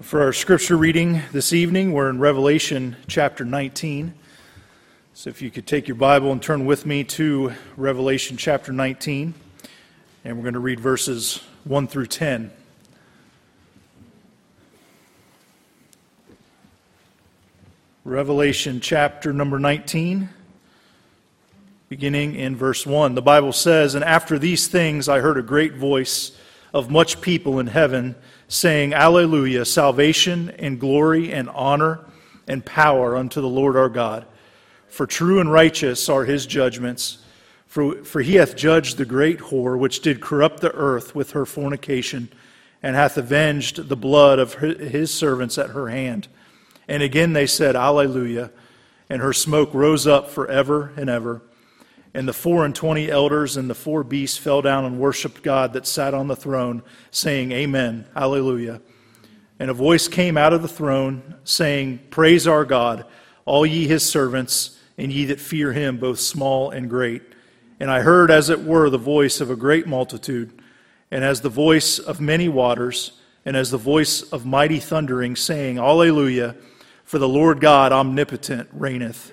For our scripture reading this evening, we're in Revelation chapter 19. So if you could take your Bible and turn with me to Revelation chapter 19, and we're going to read verses 1 through 10. Revelation chapter number 19, beginning in verse 1. The Bible says, And after these things I heard a great voice of much people in heaven saying, Alleluia, salvation and glory and honor and power unto the Lord our God. For true and righteous are his judgments. For, for he hath judged the great whore which did corrupt the earth with her fornication, and hath avenged the blood of his servants at her hand. And again they said, Alleluia. And her smoke rose up for ever and ever. And the four and twenty elders and the four beasts fell down and worshipped God that sat on the throne, saying, Amen, Alleluia. And a voice came out of the throne, saying, Praise our God, all ye his servants, and ye that fear him, both small and great. And I heard, as it were, the voice of a great multitude, and as the voice of many waters, and as the voice of mighty thundering, saying, Alleluia, for the Lord God omnipotent reigneth.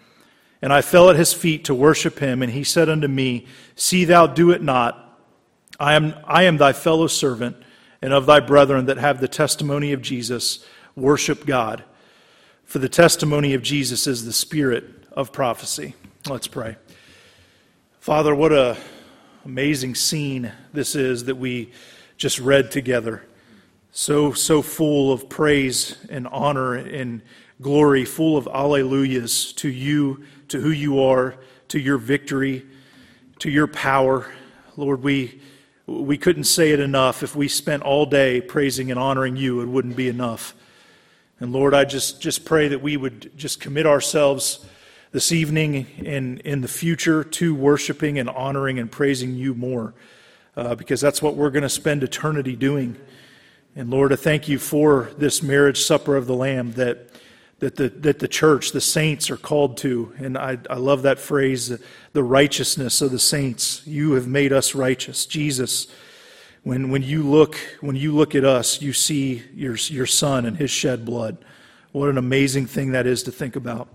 And I fell at his feet to worship him, and he said unto me, See thou do it not. I am, I am thy fellow servant, and of thy brethren that have the testimony of Jesus. Worship God. For the testimony of Jesus is the spirit of prophecy. Let's pray. Father, what a amazing scene this is that we just read together. So, so full of praise and honor and glory, full of alleluias to you to who you are, to your victory, to your power. Lord, we, we couldn't say it enough. If we spent all day praising and honoring you, it wouldn't be enough. And Lord, I just, just pray that we would just commit ourselves this evening and in the future to worshiping and honoring and praising you more, uh, because that's what we're going to spend eternity doing. And Lord, I thank you for this marriage supper of the Lamb that that the, that the church, the saints, are called to. And I, I love that phrase, the righteousness of the saints. You have made us righteous. Jesus, when, when, you, look, when you look at us, you see your, your son and his shed blood. What an amazing thing that is to think about.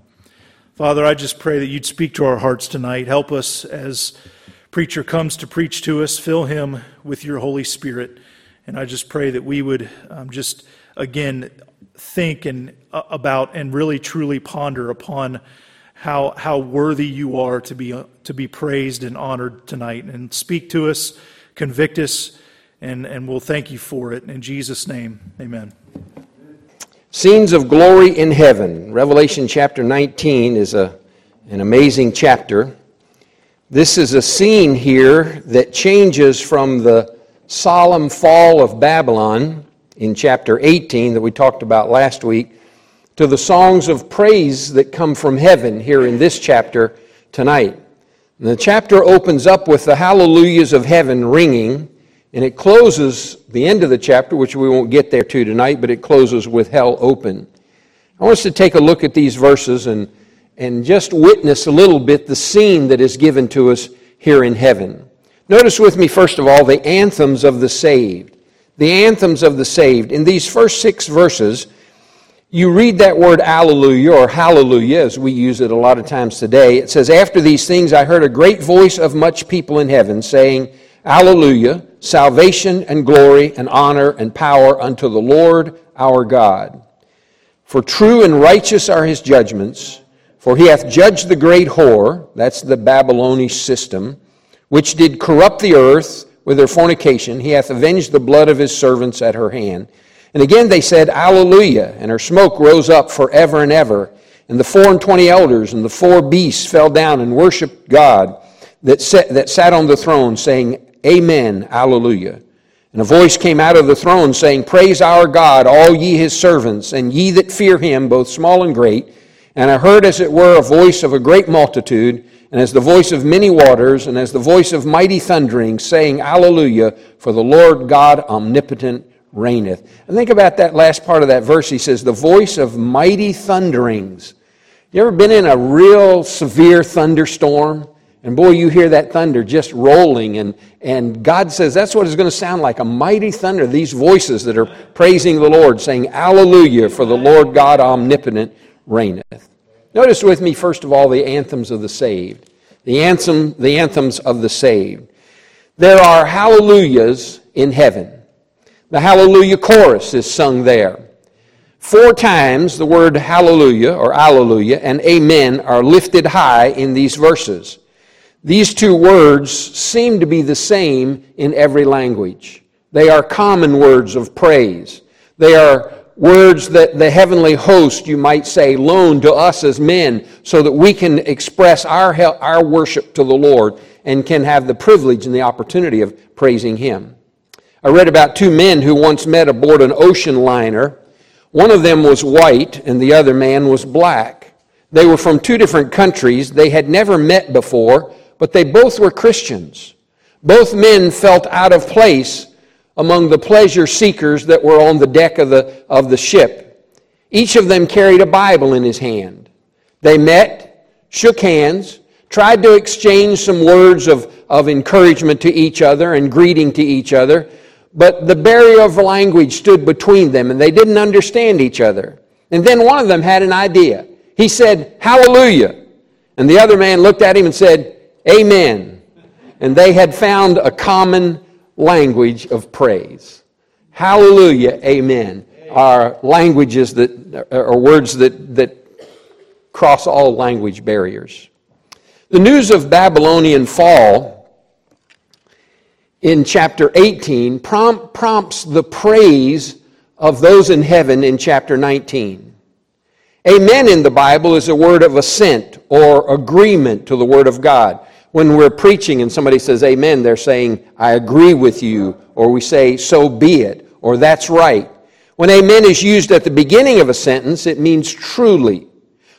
Father, I just pray that you'd speak to our hearts tonight. Help us as preacher comes to preach to us. Fill him with your Holy Spirit. And I just pray that we would um, just, again, think and uh, about and really truly ponder upon how how worthy you are to be uh, to be praised and honored tonight. And speak to us convict us and and we'll thank you for it. In Jesus name amen. Scenes of glory in heaven. Revelation chapter 19 is a an amazing chapter. This is a scene here that changes from the solemn fall of Babylon in chapter 18 that we talked about last week to the songs of praise that come from heaven here in this chapter tonight. And the chapter opens up with the hallelujahs of heaven ringing, and it closes the end of the chapter, which we won't get there to tonight, but it closes with hell open. I want us to take a look at these verses and, and just witness a little bit the scene that is given to us here in heaven. Notice with me, first of all, the anthems of the saved the anthems of the saved. In these first six verses, you read that word alleluia or hallelujah as we use it a lot of times today. It says, After these things I heard a great voice of much people in heaven saying, Alleluia, salvation and glory and honor and power unto the Lord our God. For true and righteous are his judgments, for he hath judged the great whore, that's the Babylonish system, which did corrupt the earth with her fornication. He hath avenged the blood of his servants at her hand. And again they said, Alleluia. And her smoke rose up for ever and ever. And the four and twenty elders and the four beasts fell down and worshipped God that sat, that sat on the throne, saying, Amen, Alleluia. And a voice came out of the throne, saying, Praise our God, all ye his servants, and ye that fear him, both small and great. And I heard, as it were, a voice of a great multitude, and as the voice of many waters, and as the voice of mighty thundering, saying, Alleluia, for the Lord God omnipotent reigneth. And think about that last part of that verse. He says, the voice of mighty thunderings. You ever been in a real severe thunderstorm? And boy, you hear that thunder just rolling. And, and God says that's what it's going to sound like a mighty thunder. These voices that are praising the Lord, saying, Alleluia, for the Lord God omnipotent reigneth. Notice with me, first of all, the anthems of the saved. The, anthem, the anthems of the saved. There are hallelujahs in heaven. The hallelujah chorus is sung there. Four times the word hallelujah or alleluia and amen are lifted high in these verses. These two words seem to be the same in every language. They are common words of praise. They are words that the heavenly host, you might say, loan to us as men so that we can express our, our worship to the Lord and can have the privilege and the opportunity of praising Him. I read about two men who once met aboard an ocean liner. One of them was white and the other man was black. They were from two different countries. They had never met before but they both were Christians. Both men felt out of place among the pleasure seekers that were on the deck of the, of the ship. Each of them carried a Bible in his hand. They met, shook hands, tried to exchange some words of, of encouragement to each other and greeting to each other, but the barrier of language stood between them and they didn't understand each other. And then one of them had an idea. He said, Hallelujah. And the other man looked at him and said, Amen. And they had found a common language of praise. Hallelujah, amen, are languages that are words that, that cross all language barriers. The news of Babylonian fall in chapter 18 prompt, prompts the praise of those in heaven in chapter 19. Amen in the Bible is a word of assent or agreement to the Word of God when we're preaching and somebody says amen, they're saying, I agree with you, or we say, so be it, or that's right. When amen is used at the beginning of a sentence, it means truly.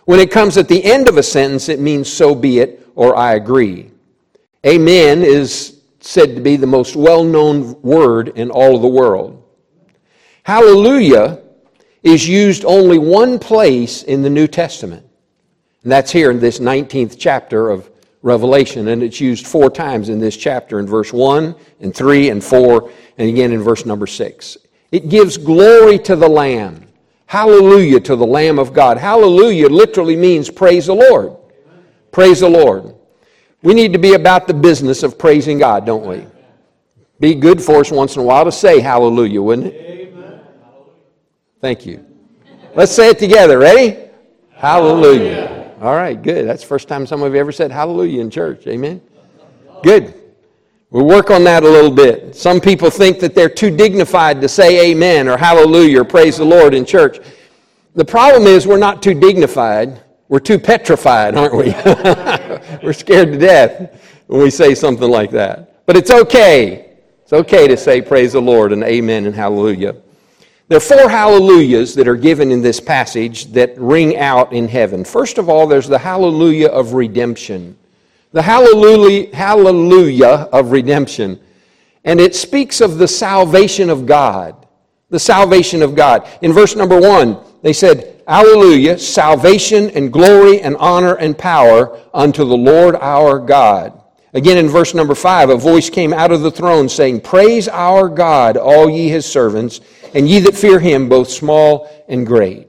When it comes at the end of a sentence, it means so be it, or I agree. Amen is said to be the most well known word in all of the world. Hallelujah is used only one place in the New Testament. And that's here in this 19th chapter of Revelation, and it's used four times in this chapter in verse 1 and 3 and 4, and again in verse number 6. It gives glory to the Lamb. Hallelujah to the Lamb of God. Hallelujah literally means praise the Lord. Praise the Lord. We need to be about the business of praising God, don't we? Be good for us once in a while to say hallelujah, wouldn't it? Amen. Thank you. Let's say it together. Ready? Hallelujah. hallelujah. All right, good. That's the first time some of you ever said hallelujah in church. Amen. Good. We'll work on that a little bit. Some people think that they're too dignified to say amen or hallelujah or praise the Lord in church. The problem is we're not too dignified. We're too petrified, aren't we? we're scared to death when we say something like that. But it's okay. It's okay to say praise the Lord and amen and hallelujah. There are four hallelujahs that are given in this passage that ring out in heaven. First of all, there's the hallelujah of redemption. The hallelujah, hallelujah of redemption. And it speaks of the salvation of God. The salvation of God. In verse number one, they said, Hallelujah, salvation and glory and honor and power unto the Lord our God. Again, in verse number five, a voice came out of the throne saying, Praise our God, all ye his servants and ye that fear him, both small and great.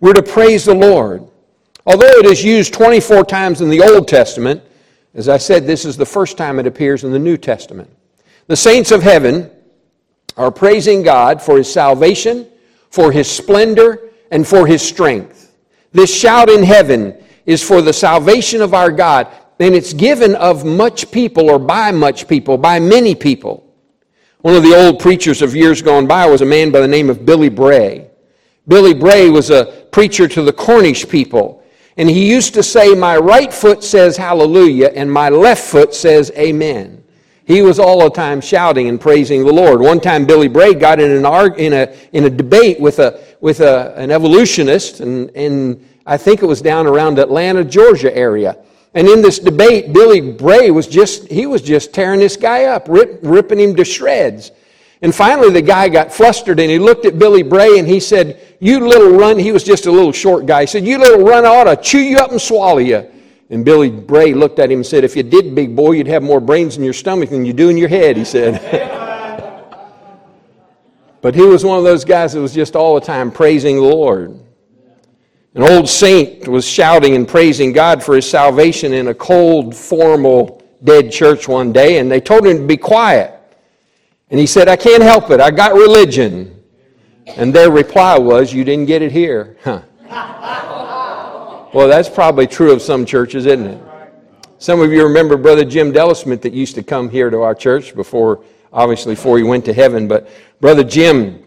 We're to praise the Lord. Although it is used 24 times in the Old Testament, as I said, this is the first time it appears in the New Testament. The saints of heaven are praising God for his salvation, for his splendor, and for his strength. This shout in heaven is for the salvation of our God, and it's given of much people or by much people, by many people. One of the old preachers of years gone by was a man by the name of Billy Bray. Billy Bray was a preacher to the Cornish people. And he used to say, My right foot says hallelujah, and my left foot says amen. He was all the time shouting and praising the Lord. One time, Billy Bray got in, an arg- in, a, in a debate with a, with a, an evolutionist, and, and I think it was down around Atlanta, Georgia area. And in this debate, Billy Bray was just, he was just tearing this guy up, rip, ripping him to shreds. And finally, the guy got flustered and he looked at Billy Bray and he said, You little run, he was just a little short guy. He said, You little run, ought to chew you up and swallow you. And Billy Bray looked at him and said, If you did, big boy, you'd have more brains in your stomach than you do in your head, he said. but he was one of those guys that was just all the time praising the Lord. An old saint was shouting and praising God for his salvation in a cold, formal, dead church one day, and they told him to be quiet. And he said, I can't help it. I got religion. And their reply was, You didn't get it here. Huh. well, that's probably true of some churches, isn't it? Some of you remember Brother Jim Delismith that used to come here to our church before, obviously, before he went to heaven. But Brother Jim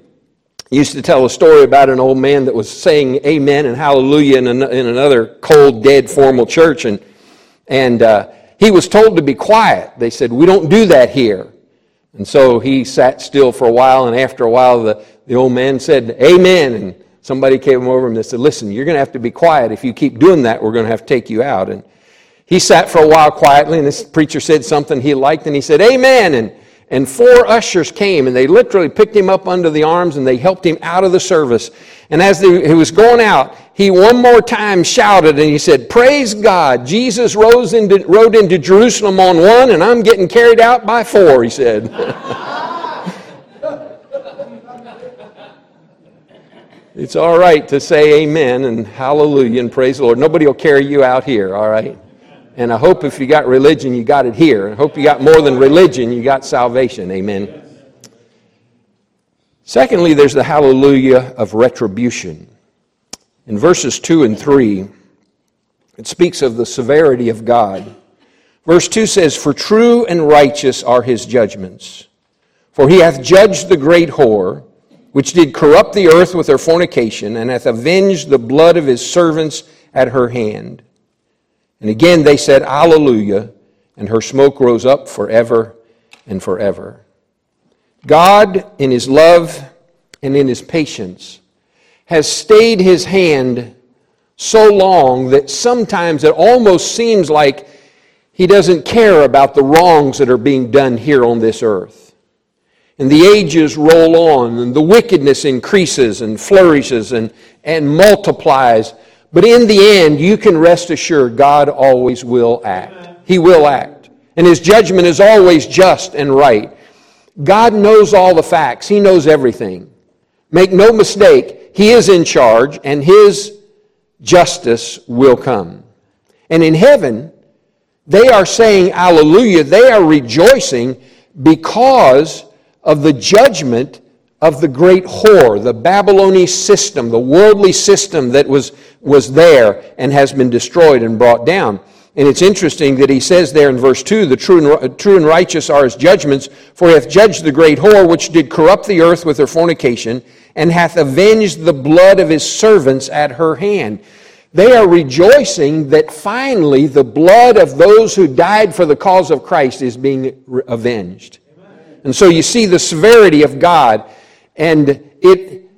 used to tell a story about an old man that was saying amen and hallelujah in, an, in another cold, dead, formal church. And, and uh, he was told to be quiet. They said, We don't do that here. And so he sat still for a while, and after a while, the, the old man said, Amen. And somebody came over and said, Listen, you're going to have to be quiet. If you keep doing that, we're going to have to take you out. And he sat for a while quietly, and this preacher said something he liked, and he said, Amen. And, and four ushers came, and they literally picked him up under the arms and they helped him out of the service. And as he was going out, he one more time shouted and he said, Praise God, Jesus rose into, rode into Jerusalem on one, and I'm getting carried out by four, he said. it's all right to say amen and hallelujah and praise the Lord. Nobody will carry you out here, all right? And I hope if you got religion, you got it here. I hope you got more than religion, you got salvation. Amen. Secondly, there's the hallelujah of retribution. In verses 2 and 3, it speaks of the severity of God. Verse 2 says, For true and righteous are his judgments. For he hath judged the great whore, which did corrupt the earth with her fornication, and hath avenged the blood of his servants at her hand. And again they said, Alleluia, and her smoke rose up forever and forever. God, in his love and in his patience, has stayed his hand so long that sometimes it almost seems like he doesn't care about the wrongs that are being done here on this earth. And the ages roll on, and the wickedness increases and flourishes and, and multiplies. But in the end, you can rest assured God always will act. He will act. And his judgment is always just and right. God knows all the facts, He knows everything. Make no mistake, He is in charge, and His justice will come. And in heaven, they are saying, Alleluia. They are rejoicing because of the judgment of the great whore, the Babylonian system, the worldly system that was, was there and has been destroyed and brought down. And it's interesting that he says there in verse 2 the true and, true and righteous are his judgments, for he hath judged the great whore which did corrupt the earth with her fornication, and hath avenged the blood of his servants at her hand. They are rejoicing that finally the blood of those who died for the cause of Christ is being avenged. And so you see the severity of God, and it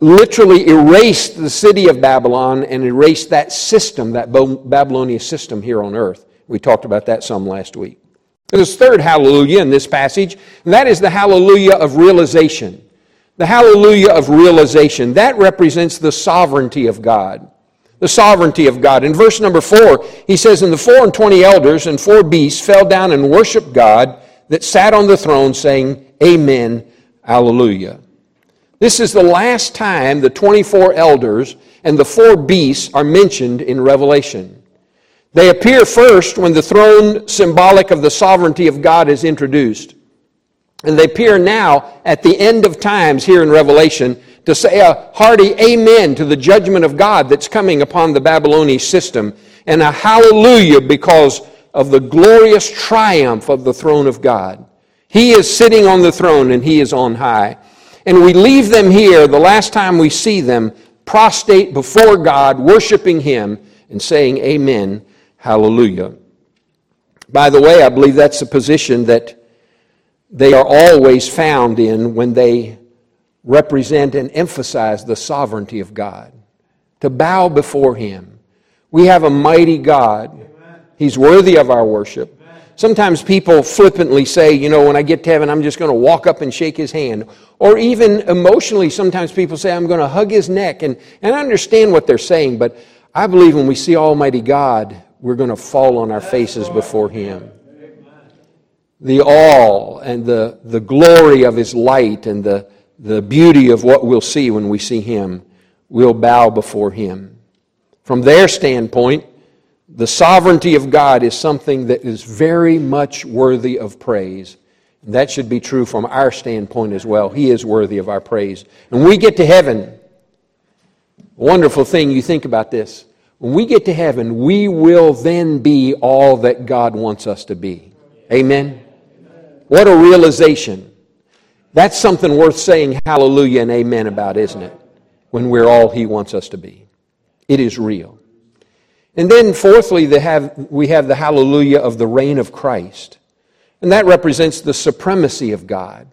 literally erased the city of Babylon and erased that system, that Babylonian system here on earth. We talked about that some last week. There's third hallelujah in this passage, and that is the hallelujah of realization. The hallelujah of realization. That represents the sovereignty of God. The sovereignty of God. In verse number four, he says, And the four and twenty elders and four beasts fell down and worshiped God that sat on the throne, saying, Amen, Hallelujah. This is the last time the 24 elders and the four beasts are mentioned in Revelation. They appear first when the throne symbolic of the sovereignty of God is introduced. And they appear now at the end of times here in Revelation to say a hearty amen to the judgment of God that's coming upon the Babylonian system and a hallelujah because of the glorious triumph of the throne of God. He is sitting on the throne and he is on high. And we leave them here the last time we see them prostrate before God, worshiping Him and saying, Amen, Hallelujah. By the way, I believe that's the position that they are always found in when they represent and emphasize the sovereignty of God, to bow before Him. We have a mighty God. He's worthy of our worship. Sometimes people flippantly say, you know, when I get to heaven, I'm just going to walk up and shake his hand. Or even emotionally, sometimes people say, I'm going to hug his neck. And, and I understand what they're saying, but I believe when we see Almighty God, we're going to fall on our faces before him. The all and the, the glory of his light and the, the beauty of what we'll see when we see him, we'll bow before him. From their standpoint, the sovereignty of God is something that is very much worthy of praise. And that should be true from our standpoint as well. He is worthy of our praise. When we get to heaven, wonderful thing, you think about this. When we get to heaven, we will then be all that God wants us to be. Amen? What a realization. That's something worth saying hallelujah and amen about, isn't it? When we're all He wants us to be. It is real. And then, fourthly, have, we have the hallelujah of the reign of Christ. And that represents the supremacy of God.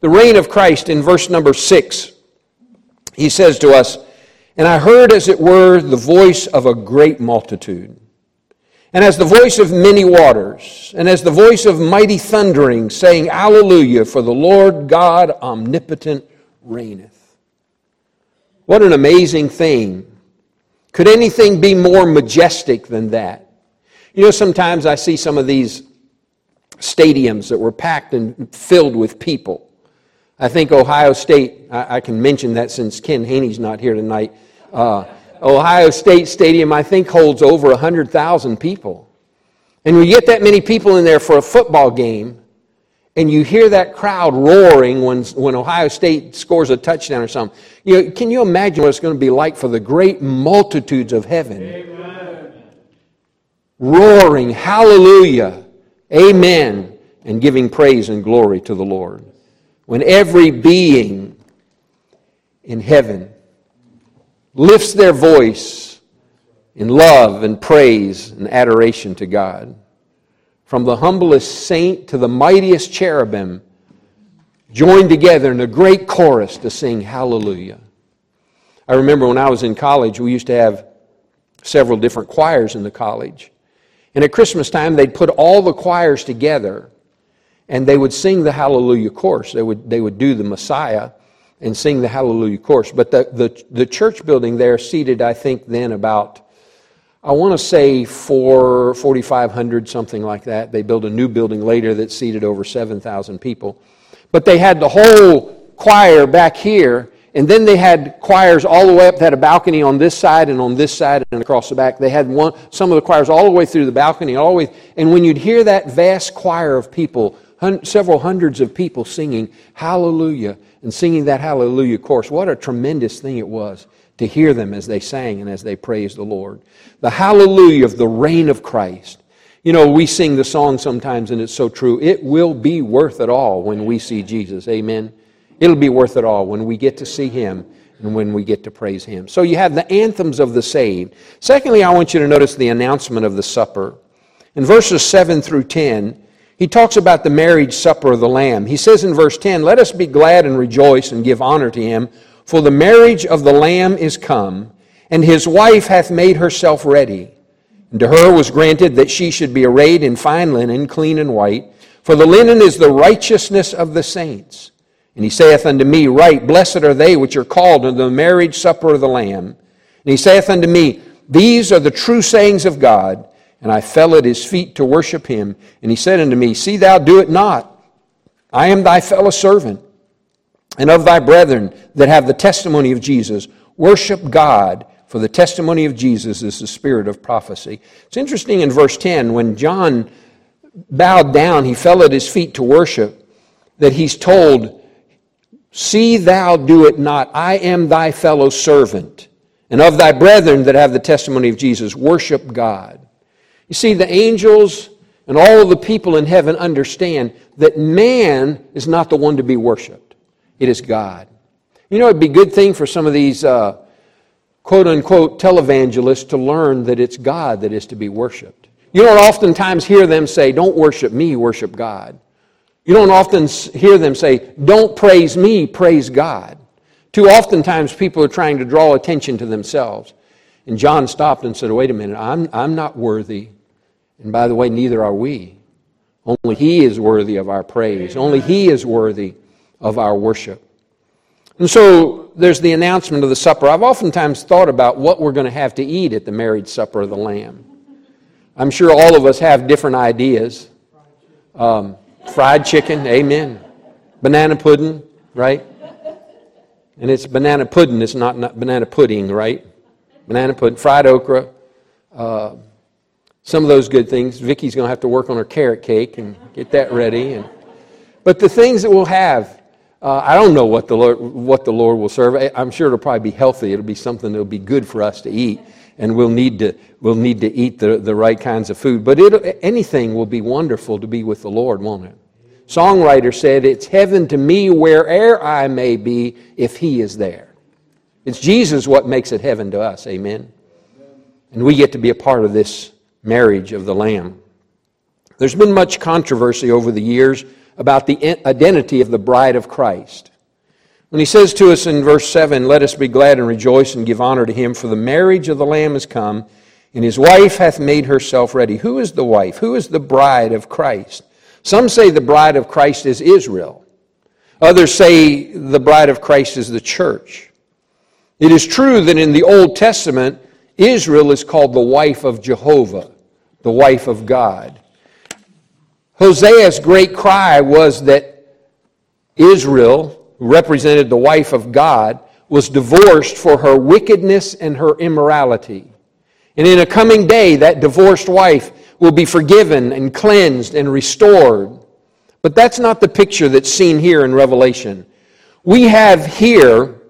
The reign of Christ in verse number six, he says to us, And I heard, as it were, the voice of a great multitude, and as the voice of many waters, and as the voice of mighty thundering, saying, Alleluia, for the Lord God omnipotent reigneth. What an amazing thing could anything be more majestic than that? You know, sometimes I see some of these stadiums that were packed and filled with people. I think Ohio State, I, I can mention that since Ken Haney's not here tonight. Uh, Ohio State Stadium, I think, holds over 100,000 people. And you get that many people in there for a football game, and you hear that crowd roaring when, when Ohio State scores a touchdown or something. You know, can you imagine what it's going to be like for the great multitudes of heaven? Amen. Roaring, hallelujah, amen, and giving praise and glory to the Lord. When every being in heaven lifts their voice in love and praise and adoration to God from the humblest saint to the mightiest cherubim, joined together in a great chorus to sing Hallelujah. I remember when I was in college, we used to have several different choirs in the college. And at Christmas time, they'd put all the choirs together and they would sing the Hallelujah chorus. They would, they would do the Messiah and sing the Hallelujah chorus. But the, the, the church building there seated, I think, then about I want to say four, 4,500, something like that. They built a new building later that seated over 7,000 people. But they had the whole choir back here, and then they had choirs all the way up. They had a balcony on this side and on this side and across the back. They had one, some of the choirs all the way through the balcony, all the way. And when you'd hear that vast choir of people, hun- several hundreds of people singing Hallelujah and singing that Hallelujah chorus, what a tremendous thing it was to hear them as they sang and as they praised the Lord. The hallelujah of the reign of Christ. You know, we sing the song sometimes, and it's so true. It will be worth it all when we see Jesus. Amen. It'll be worth it all when we get to see Him and when we get to praise Him. So you have the anthems of the saved. Secondly, I want you to notice the announcement of the supper. In verses 7 through 10, he talks about the marriage supper of the Lamb. He says in verse 10, Let us be glad and rejoice and give honor to Him. For the marriage of the Lamb is come, and his wife hath made herself ready. And to her was granted that she should be arrayed in fine linen, clean and white. For the linen is the righteousness of the saints. And he saith unto me, Write, blessed are they which are called unto the marriage supper of the Lamb. And he saith unto me, These are the true sayings of God. And I fell at his feet to worship him. And he said unto me, See thou do it not. I am thy fellow servant and of thy brethren that have the testimony of Jesus. Worship God, for the testimony of Jesus is the spirit of prophecy. It's interesting in verse 10 when John bowed down, he fell at his feet to worship, that he's told, See thou do it not. I am thy fellow servant, and of thy brethren that have the testimony of Jesus. Worship God. You see, the angels and all the people in heaven understand that man is not the one to be worshiped. It is God. You know, it'd be a good thing for some of these uh, quote unquote televangelists to learn that it's God that is to be worshiped. You don't oftentimes hear them say, Don't worship me, worship God. You don't often hear them say, Don't praise me, praise God. Too oftentimes people are trying to draw attention to themselves. And John stopped and said, Wait a minute, I'm, I'm not worthy. And by the way, neither are we. Only He is worthy of our praise. Only He is worthy of our worship. And so there's the announcement of the supper. I've oftentimes thought about what we're going to have to eat at the marriage supper of the Lamb. I'm sure all of us have different ideas. Um, fried chicken, amen. Banana pudding, right? And it's banana pudding, it's not, not banana pudding, right? Banana pudding, fried okra, uh, some of those good things. Vicky's going to have to work on her carrot cake and get that ready. And, but the things that we'll have, uh, I don't know what the, Lord, what the Lord will serve. I'm sure it'll probably be healthy. It'll be something that'll be good for us to eat. And we'll need to, we'll need to eat the, the right kinds of food. But anything will be wonderful to be with the Lord, won't it? Songwriter said, It's heaven to me where'er I may be if He is there. It's Jesus what makes it heaven to us. Amen. And we get to be a part of this marriage of the Lamb. There's been much controversy over the years about the identity of the bride of Christ. When he says to us in verse 7, Let us be glad and rejoice and give honor to him, for the marriage of the Lamb is come, and his wife hath made herself ready. Who is the wife? Who is the bride of Christ? Some say the bride of Christ is Israel. Others say the bride of Christ is the church. It is true that in the Old Testament, Israel is called the wife of Jehovah, the wife of God. Hosea's great cry was that Israel, represented the wife of God, was divorced for her wickedness and her immorality. And in a coming day, that divorced wife will be forgiven and cleansed and restored. But that's not the picture that's seen here in Revelation. We have here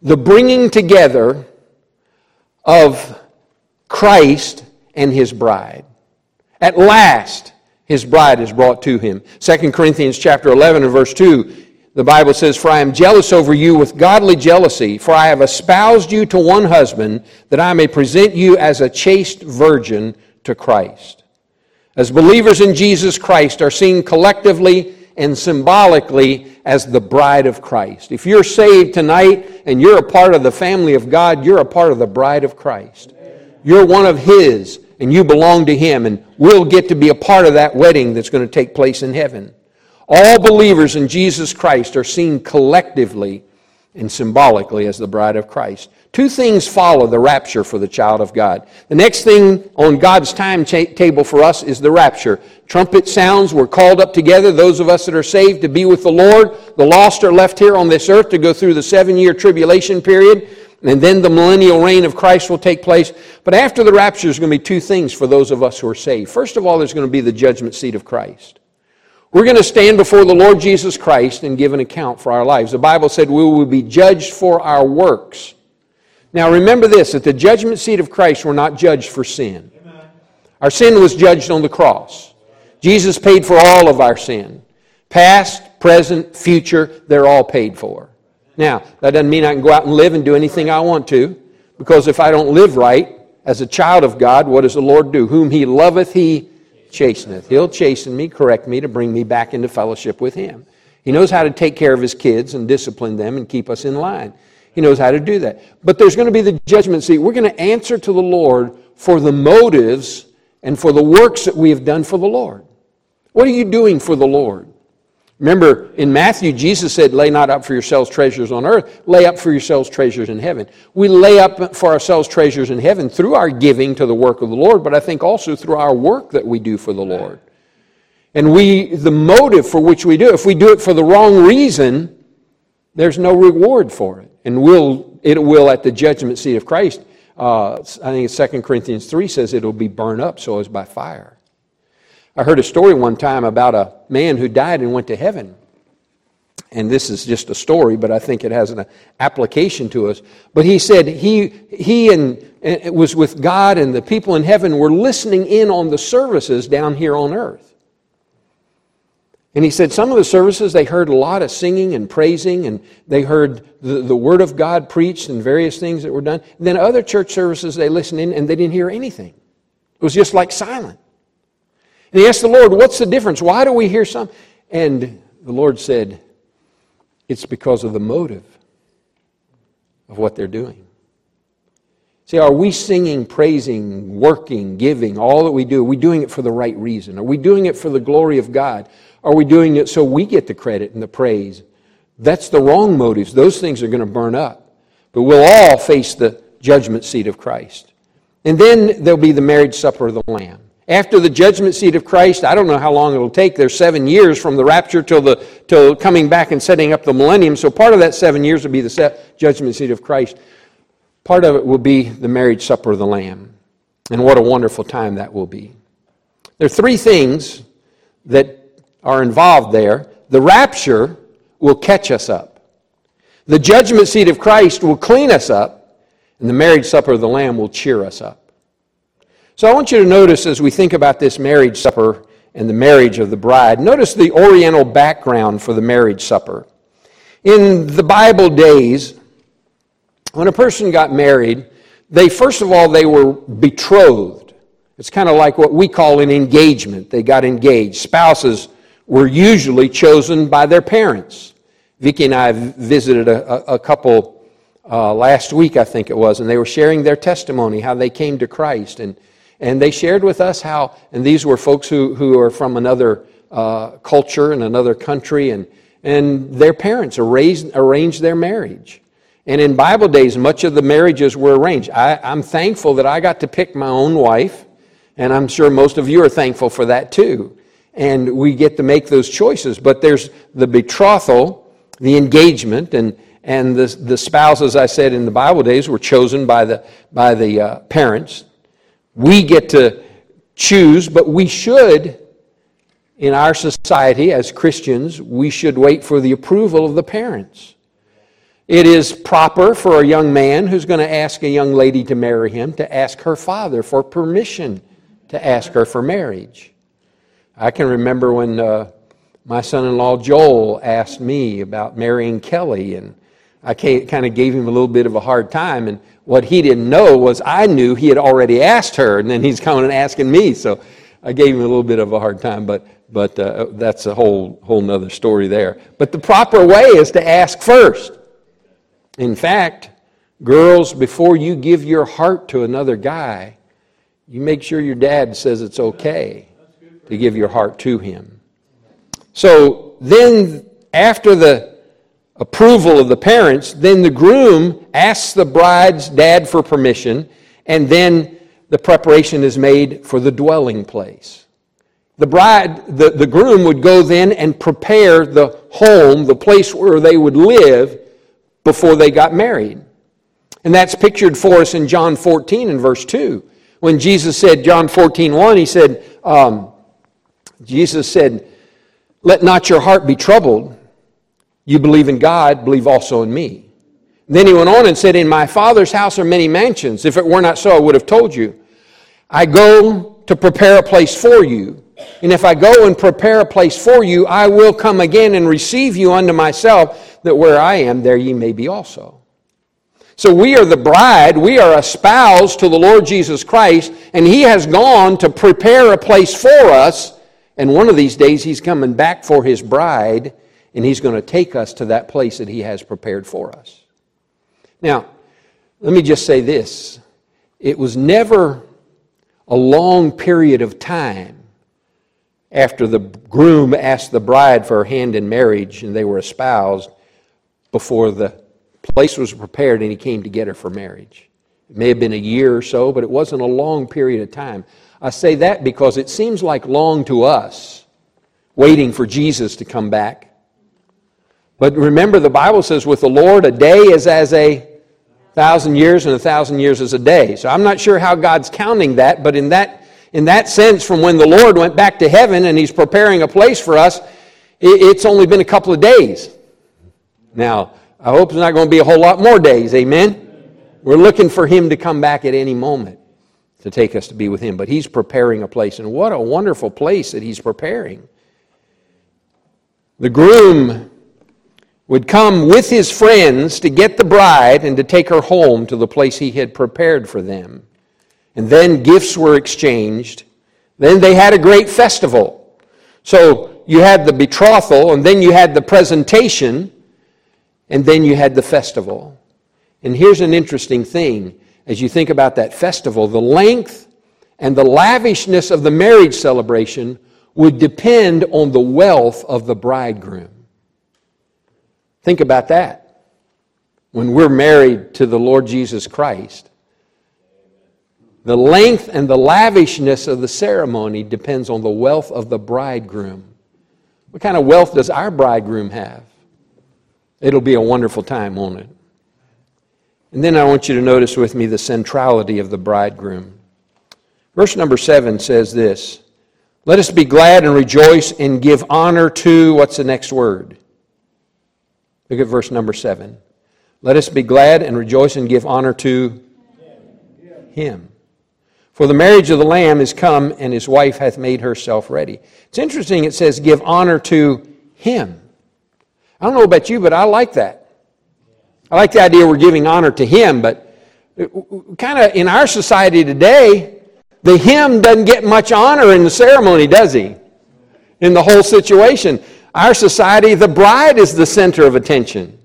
the bringing together of Christ and his bride. At last, his bride is brought to him. 2 Corinthians chapter 11 and verse 2, the Bible says, For I am jealous over you with godly jealousy, for I have espoused you to one husband, that I may present you as a chaste virgin to Christ. As believers in Jesus Christ are seen collectively and symbolically as the bride of Christ. If you're saved tonight and you're a part of the family of God, you're a part of the bride of Christ. You're one of His and you belong to Him, and we'll get to be a part of that wedding that's going to take place in heaven. All believers in Jesus Christ are seen collectively and symbolically as the bride of Christ. Two things follow the rapture for the child of God. The next thing on God's timetable for us is the rapture. Trumpet sounds, we're called up together, those of us that are saved, to be with the Lord. The lost are left here on this earth to go through the seven year tribulation period. And then the millennial reign of Christ will take place. But after the rapture, there's going to be two things for those of us who are saved. First of all, there's going to be the judgment seat of Christ. We're going to stand before the Lord Jesus Christ and give an account for our lives. The Bible said we will be judged for our works. Now remember this at the judgment seat of Christ, we're not judged for sin. Our sin was judged on the cross. Jesus paid for all of our sin. Past, present, future, they're all paid for. Now, that doesn't mean I can go out and live and do anything I want to, because if I don't live right as a child of God, what does the Lord do? Whom He loveth, He chasteneth. He'll chasten me, correct me to bring me back into fellowship with Him. He knows how to take care of His kids and discipline them and keep us in line. He knows how to do that. But there's going to be the judgment seat. We're going to answer to the Lord for the motives and for the works that we have done for the Lord. What are you doing for the Lord? Remember, in Matthew, Jesus said, Lay not up for yourselves treasures on earth, lay up for yourselves treasures in heaven. We lay up for ourselves treasures in heaven through our giving to the work of the Lord, but I think also through our work that we do for the Lord. And we, the motive for which we do, if we do it for the wrong reason, there's no reward for it and will, it will at the judgment seat of Christ. Uh, I think 2 Corinthians 3 says it will be burned up so as by fire. I heard a story one time about a man who died and went to heaven. And this is just a story, but I think it has an application to us. But he said he, he and, and was with God, and the people in heaven were listening in on the services down here on earth. And he said some of the services they heard a lot of singing and praising, and they heard the, the Word of God preached and various things that were done. And then other church services they listened in and they didn't hear anything. It was just like silent. He asked the Lord, What's the difference? Why do we hear some? And the Lord said, It's because of the motive of what they're doing. See, are we singing, praising, working, giving, all that we do? Are we doing it for the right reason? Are we doing it for the glory of God? Are we doing it so we get the credit and the praise? That's the wrong motives. Those things are going to burn up. But we'll all face the judgment seat of Christ. And then there'll be the marriage supper of the Lamb. After the judgment seat of Christ, I don't know how long it'll take. There's seven years from the rapture till, the, till coming back and setting up the millennium. So part of that seven years will be the judgment seat of Christ. Part of it will be the marriage supper of the Lamb. And what a wonderful time that will be. There are three things that are involved there. The rapture will catch us up. The judgment seat of Christ will clean us up. And the marriage supper of the Lamb will cheer us up. So I want you to notice as we think about this marriage supper and the marriage of the bride, notice the oriental background for the marriage supper. In the Bible days, when a person got married, they first of all they were betrothed. It's kind of like what we call an engagement. They got engaged. Spouses were usually chosen by their parents. Vicki and I visited a, a couple uh, last week, I think it was, and they were sharing their testimony, how they came to Christ. And and they shared with us how, and these were folks who, who are from another uh, culture and another country, and, and their parents arranged, arranged their marriage. And in Bible days, much of the marriages were arranged. I, I'm thankful that I got to pick my own wife, and I'm sure most of you are thankful for that too. And we get to make those choices. But there's the betrothal, the engagement, and, and the, the spouse, as I said in the Bible days, were chosen by the, by the uh, parents. We get to choose, but we should, in our society as Christians, we should wait for the approval of the parents. It is proper for a young man who's going to ask a young lady to marry him to ask her father for permission to ask her for marriage. I can remember when uh, my son in law Joel asked me about marrying Kelly, and I kind of gave him a little bit of a hard time. And what he didn't know was I knew he had already asked her, and then he's coming and asking me. So I gave him a little bit of a hard time, but, but uh, that's a whole, whole nother story there. But the proper way is to ask first. In fact, girls, before you give your heart to another guy, you make sure your dad says it's okay to give your heart to him. So then, after the approval of the parents, then the groom asks the bride's dad for permission, and then the preparation is made for the dwelling place. The bride, the, the groom would go then and prepare the home, the place where they would live before they got married. And that's pictured for us in John 14 and verse 2. When Jesus said, John 14, 1, he said, um, Jesus said, Let not your heart be troubled. You believe in God, believe also in me. Then he went on and said, In my Father's house are many mansions. If it were not so, I would have told you. I go to prepare a place for you. And if I go and prepare a place for you, I will come again and receive you unto myself, that where I am, there ye may be also. So we are the bride, we are espoused to the Lord Jesus Christ, and He has gone to prepare a place for us. And one of these days, He's coming back for His bride and He's going to take us to that place that He has prepared for us. Now, let me just say this it was never a long period of time after the groom asked the bride for her hand in marriage and they were espoused before the place was prepared and he came to get her for marriage. It may have been a year or so, but it wasn't a long period of time. I say that because it seems like long to us waiting for Jesus to come back. But remember, the Bible says with the Lord, a day is as a thousand years, and a thousand years is a day. So I'm not sure how God's counting that, but in that, in that sense, from when the Lord went back to heaven and He's preparing a place for us, it's only been a couple of days. Now, I hope it's not going to be a whole lot more days. Amen? We're looking for Him to come back at any moment to take us to be with Him. But He's preparing a place, and what a wonderful place that He's preparing. The groom would come with his friends to get the bride and to take her home to the place he had prepared for them. And then gifts were exchanged. Then they had a great festival. So you had the betrothal, and then you had the presentation, and then you had the festival. And here's an interesting thing as you think about that festival the length and the lavishness of the marriage celebration would depend on the wealth of the bridegroom. Think about that. When we're married to the Lord Jesus Christ, the length and the lavishness of the ceremony depends on the wealth of the bridegroom. What kind of wealth does our bridegroom have? It'll be a wonderful time, won't it? And then I want you to notice with me the centrality of the bridegroom. Verse number seven says this Let us be glad and rejoice and give honor to, what's the next word? Look at verse number seven. Let us be glad and rejoice and give honor to him. For the marriage of the Lamb is come, and his wife hath made herself ready. It's interesting, it says, give honor to him. I don't know about you, but I like that. I like the idea we're giving honor to him, but kind of in our society today, the him doesn't get much honor in the ceremony, does he? In the whole situation. Our society, the bride is the center of attention.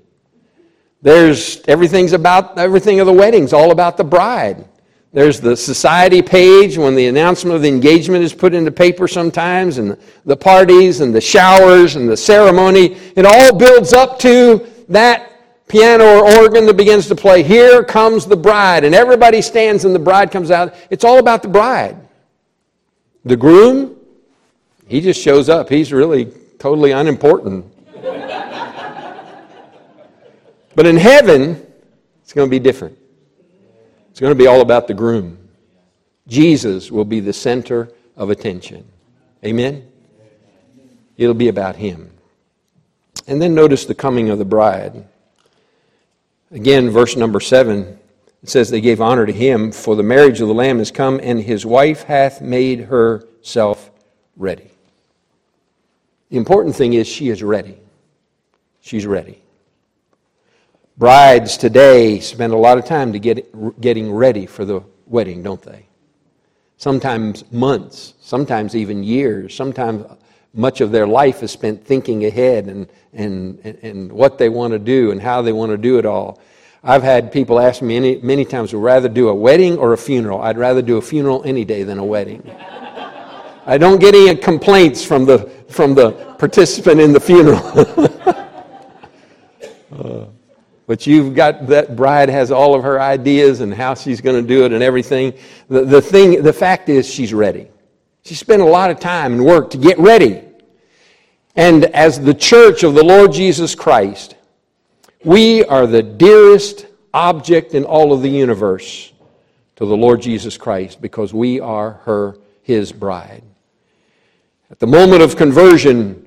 There's everything's about everything of the wedding's all about the bride. There's the society page when the announcement of the engagement is put in the paper sometimes, and the parties, and the showers, and the ceremony. It all builds up to that piano or organ that begins to play. Here comes the bride, and everybody stands, and the bride comes out. It's all about the bride. The groom, he just shows up. He's really totally unimportant. but in heaven, it's going to be different. It's going to be all about the groom. Jesus will be the center of attention. Amen? It'll be about him. And then notice the coming of the bride. Again, verse number seven, it says, They gave honor to him, for the marriage of the Lamb is come, and his wife hath made herself ready. The important thing is she is ready. She's ready. Brides today spend a lot of time to get, getting ready for the wedding, don't they? Sometimes months, sometimes even years, sometimes much of their life is spent thinking ahead and, and, and what they want to do and how they want to do it all. I've had people ask me many, many times, would rather do a wedding or a funeral? I'd rather do a funeral any day than a wedding. I don't get any complaints from the, from the participant in the funeral. uh, but you've got that bride has all of her ideas and how she's going to do it and everything. The, the thing, the fact is, she's ready. She spent a lot of time and work to get ready. And as the church of the Lord Jesus Christ, we are the dearest object in all of the universe to the Lord Jesus Christ because we are her, his bride. At the moment of conversion,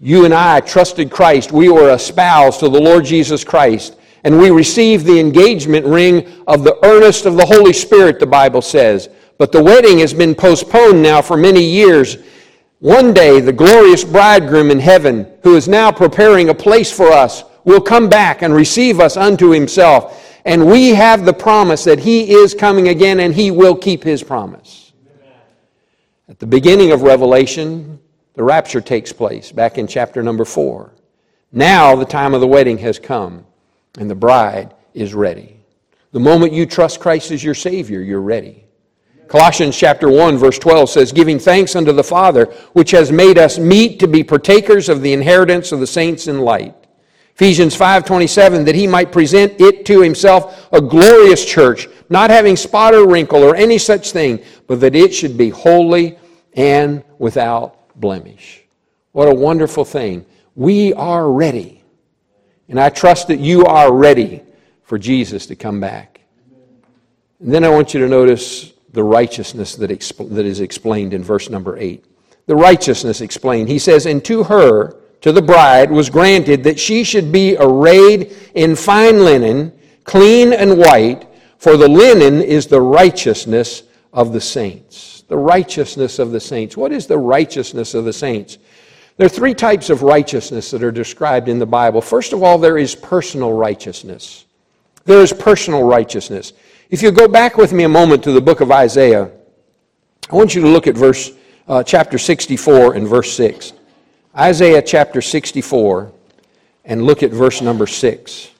you and I trusted Christ. We were espoused to the Lord Jesus Christ and we received the engagement ring of the earnest of the Holy Spirit, the Bible says. But the wedding has been postponed now for many years. One day, the glorious bridegroom in heaven, who is now preparing a place for us, will come back and receive us unto himself. And we have the promise that he is coming again and he will keep his promise. At the beginning of Revelation, the rapture takes place back in chapter number four. Now the time of the wedding has come and the bride is ready. The moment you trust Christ as your Savior, you're ready. Colossians chapter 1 verse 12 says, "Giving thanks unto the Father, which has made us meet to be partakers of the inheritance of the saints in light." Ephesians 5:27 that he might present it to himself a glorious church, not having spot or wrinkle or any such thing, but that it should be holy and without blemish. What a wonderful thing. We are ready. And I trust that you are ready for Jesus to come back. And then I want you to notice the righteousness that, exp- that is explained in verse number 8. The righteousness explained. He says, And to her, to the bride, was granted that she should be arrayed in fine linen, clean and white, for the linen is the righteousness of the saints. The righteousness of the saints. What is the righteousness of the saints? There are three types of righteousness that are described in the Bible. First of all, there is personal righteousness. There is personal righteousness. If you go back with me a moment to the book of Isaiah, I want you to look at verse uh, chapter 64 and verse 6. Isaiah chapter 64 and look at verse number 6.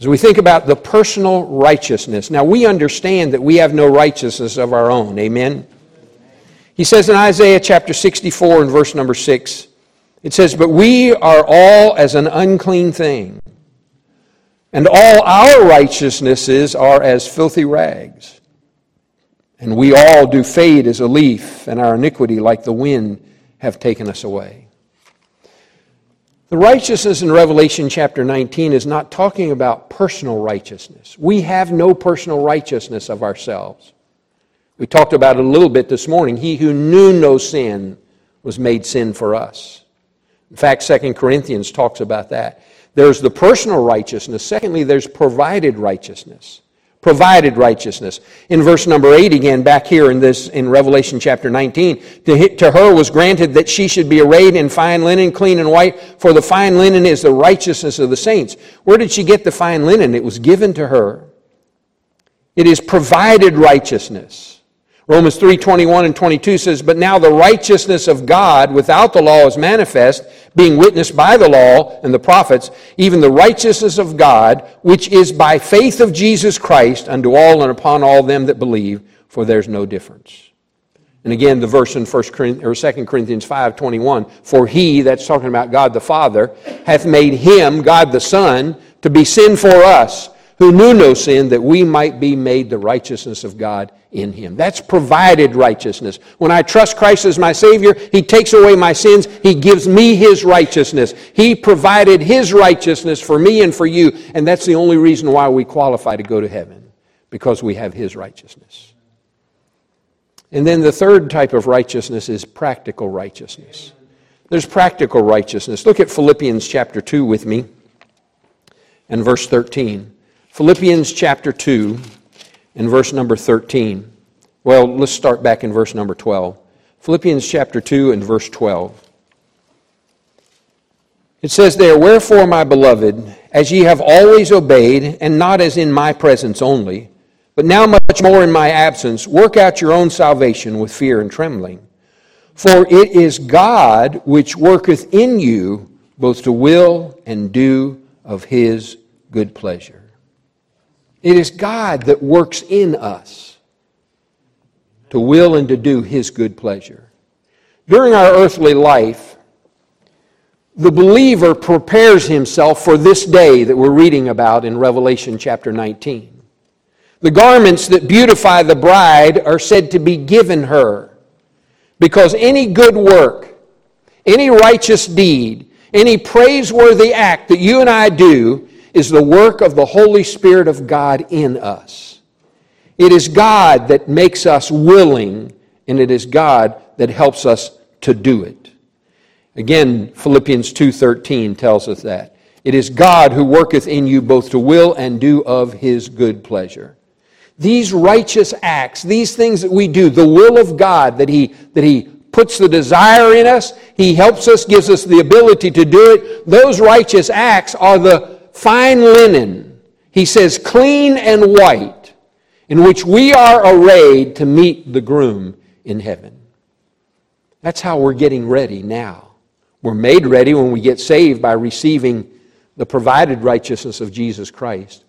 As we think about the personal righteousness, now we understand that we have no righteousness of our own. Amen? He says in Isaiah chapter 64 and verse number 6, it says, But we are all as an unclean thing, and all our righteousnesses are as filthy rags. And we all do fade as a leaf, and our iniquity, like the wind, have taken us away. The righteousness in Revelation chapter 19 is not talking about personal righteousness. We have no personal righteousness of ourselves. We talked about it a little bit this morning. He who knew no sin was made sin for us. In fact, 2 Corinthians talks about that. There's the personal righteousness. Secondly, there's provided righteousness. Provided righteousness. In verse number 8 again, back here in this in Revelation chapter 19, to, to her was granted that she should be arrayed in fine linen, clean and white, for the fine linen is the righteousness of the saints. Where did she get the fine linen? It was given to her. It is provided righteousness. Romans 3 21 and 22 says, But now the righteousness of God without the law is manifest, being witnessed by the law and the prophets, even the righteousness of God, which is by faith of Jesus Christ unto all and upon all them that believe, for there's no difference. And again, the verse in 1 Corinthians, or 2 Corinthians 5 21, For he, that's talking about God the Father, hath made him, God the Son, to be sin for us who knew no sin, that we might be made the righteousness of God in him. That's provided righteousness. When I trust Christ as my Savior, He takes away my sins. He gives me His righteousness. He provided His righteousness for me and for you, and that's the only reason why we qualify to go to heaven, because we have His righteousness. And then the third type of righteousness is practical righteousness. There's practical righteousness. Look at Philippians chapter 2 with me and verse 13. Philippians chapter 2 and verse number 13. Well, let's start back in verse number 12. Philippians chapter 2 and verse 12. It says there, Wherefore, my beloved, as ye have always obeyed, and not as in my presence only, but now much more in my absence, work out your own salvation with fear and trembling. For it is God which worketh in you both to will and do of his good pleasure. It is God that works in us to will and to do His good pleasure. During our earthly life, the believer prepares himself for this day that we're reading about in Revelation chapter 19. The garments that beautify the bride are said to be given her because any good work, any righteous deed, any praiseworthy act that you and I do is the work of the Holy Spirit of God in us. It is God that makes us willing, and it is God that helps us to do it. Again, Philippians 2:13 tells us that. It is God who worketh in you both to will and do of his good pleasure. These righteous acts, these things that we do, the will of God that he that he puts the desire in us, he helps us, gives us the ability to do it. Those righteous acts are the fine linen, he says, clean and white, in which we are arrayed to meet the groom in heaven. That's how we're getting ready now. We're made ready when we get saved by receiving the provided righteousness of Jesus Christ.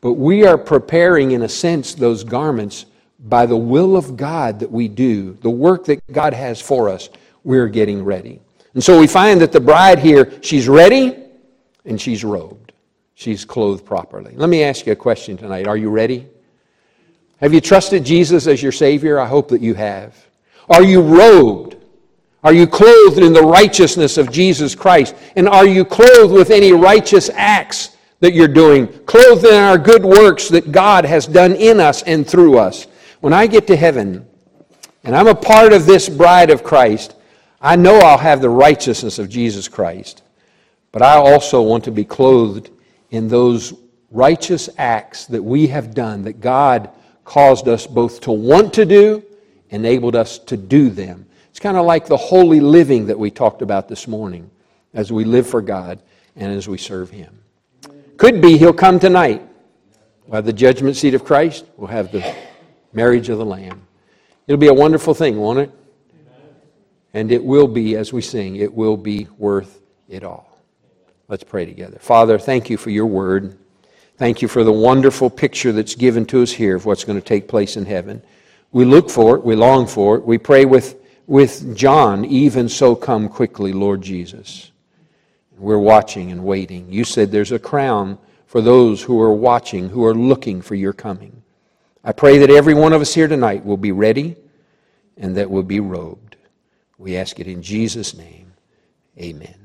But we are preparing, in a sense, those garments by the will of God that we do, the work that God has for us, we're getting ready. And so we find that the bride here, she's ready and she's robed she's clothed properly. Let me ask you a question tonight. Are you ready? Have you trusted Jesus as your Savior? I hope that you have. Are you robed? Are you clothed in the righteousness of Jesus Christ? And are you clothed with any righteous acts that you're doing? Clothed in our good works that God has done in us and through us. When I get to heaven and I'm a part of this bride of Christ, I know I'll have the righteousness of Jesus Christ. But I also want to be clothed in those righteous acts that we have done, that God caused us both to want to do, enabled us to do them. It's kind of like the holy living that we talked about this morning as we live for God and as we serve Him. Could be He'll come tonight. We'll the judgment seat of Christ, we'll have the marriage of the Lamb. It'll be a wonderful thing, won't it? And it will be, as we sing, it will be worth it all. Let's pray together. Father, thank you for your word. Thank you for the wonderful picture that's given to us here of what's going to take place in heaven. We look for it, we long for it. We pray with, with John, even so come quickly, Lord Jesus. We're watching and waiting. You said there's a crown for those who are watching, who are looking for your coming. I pray that every one of us here tonight will be ready and that we'll be robed. We ask it in Jesus' name. Amen.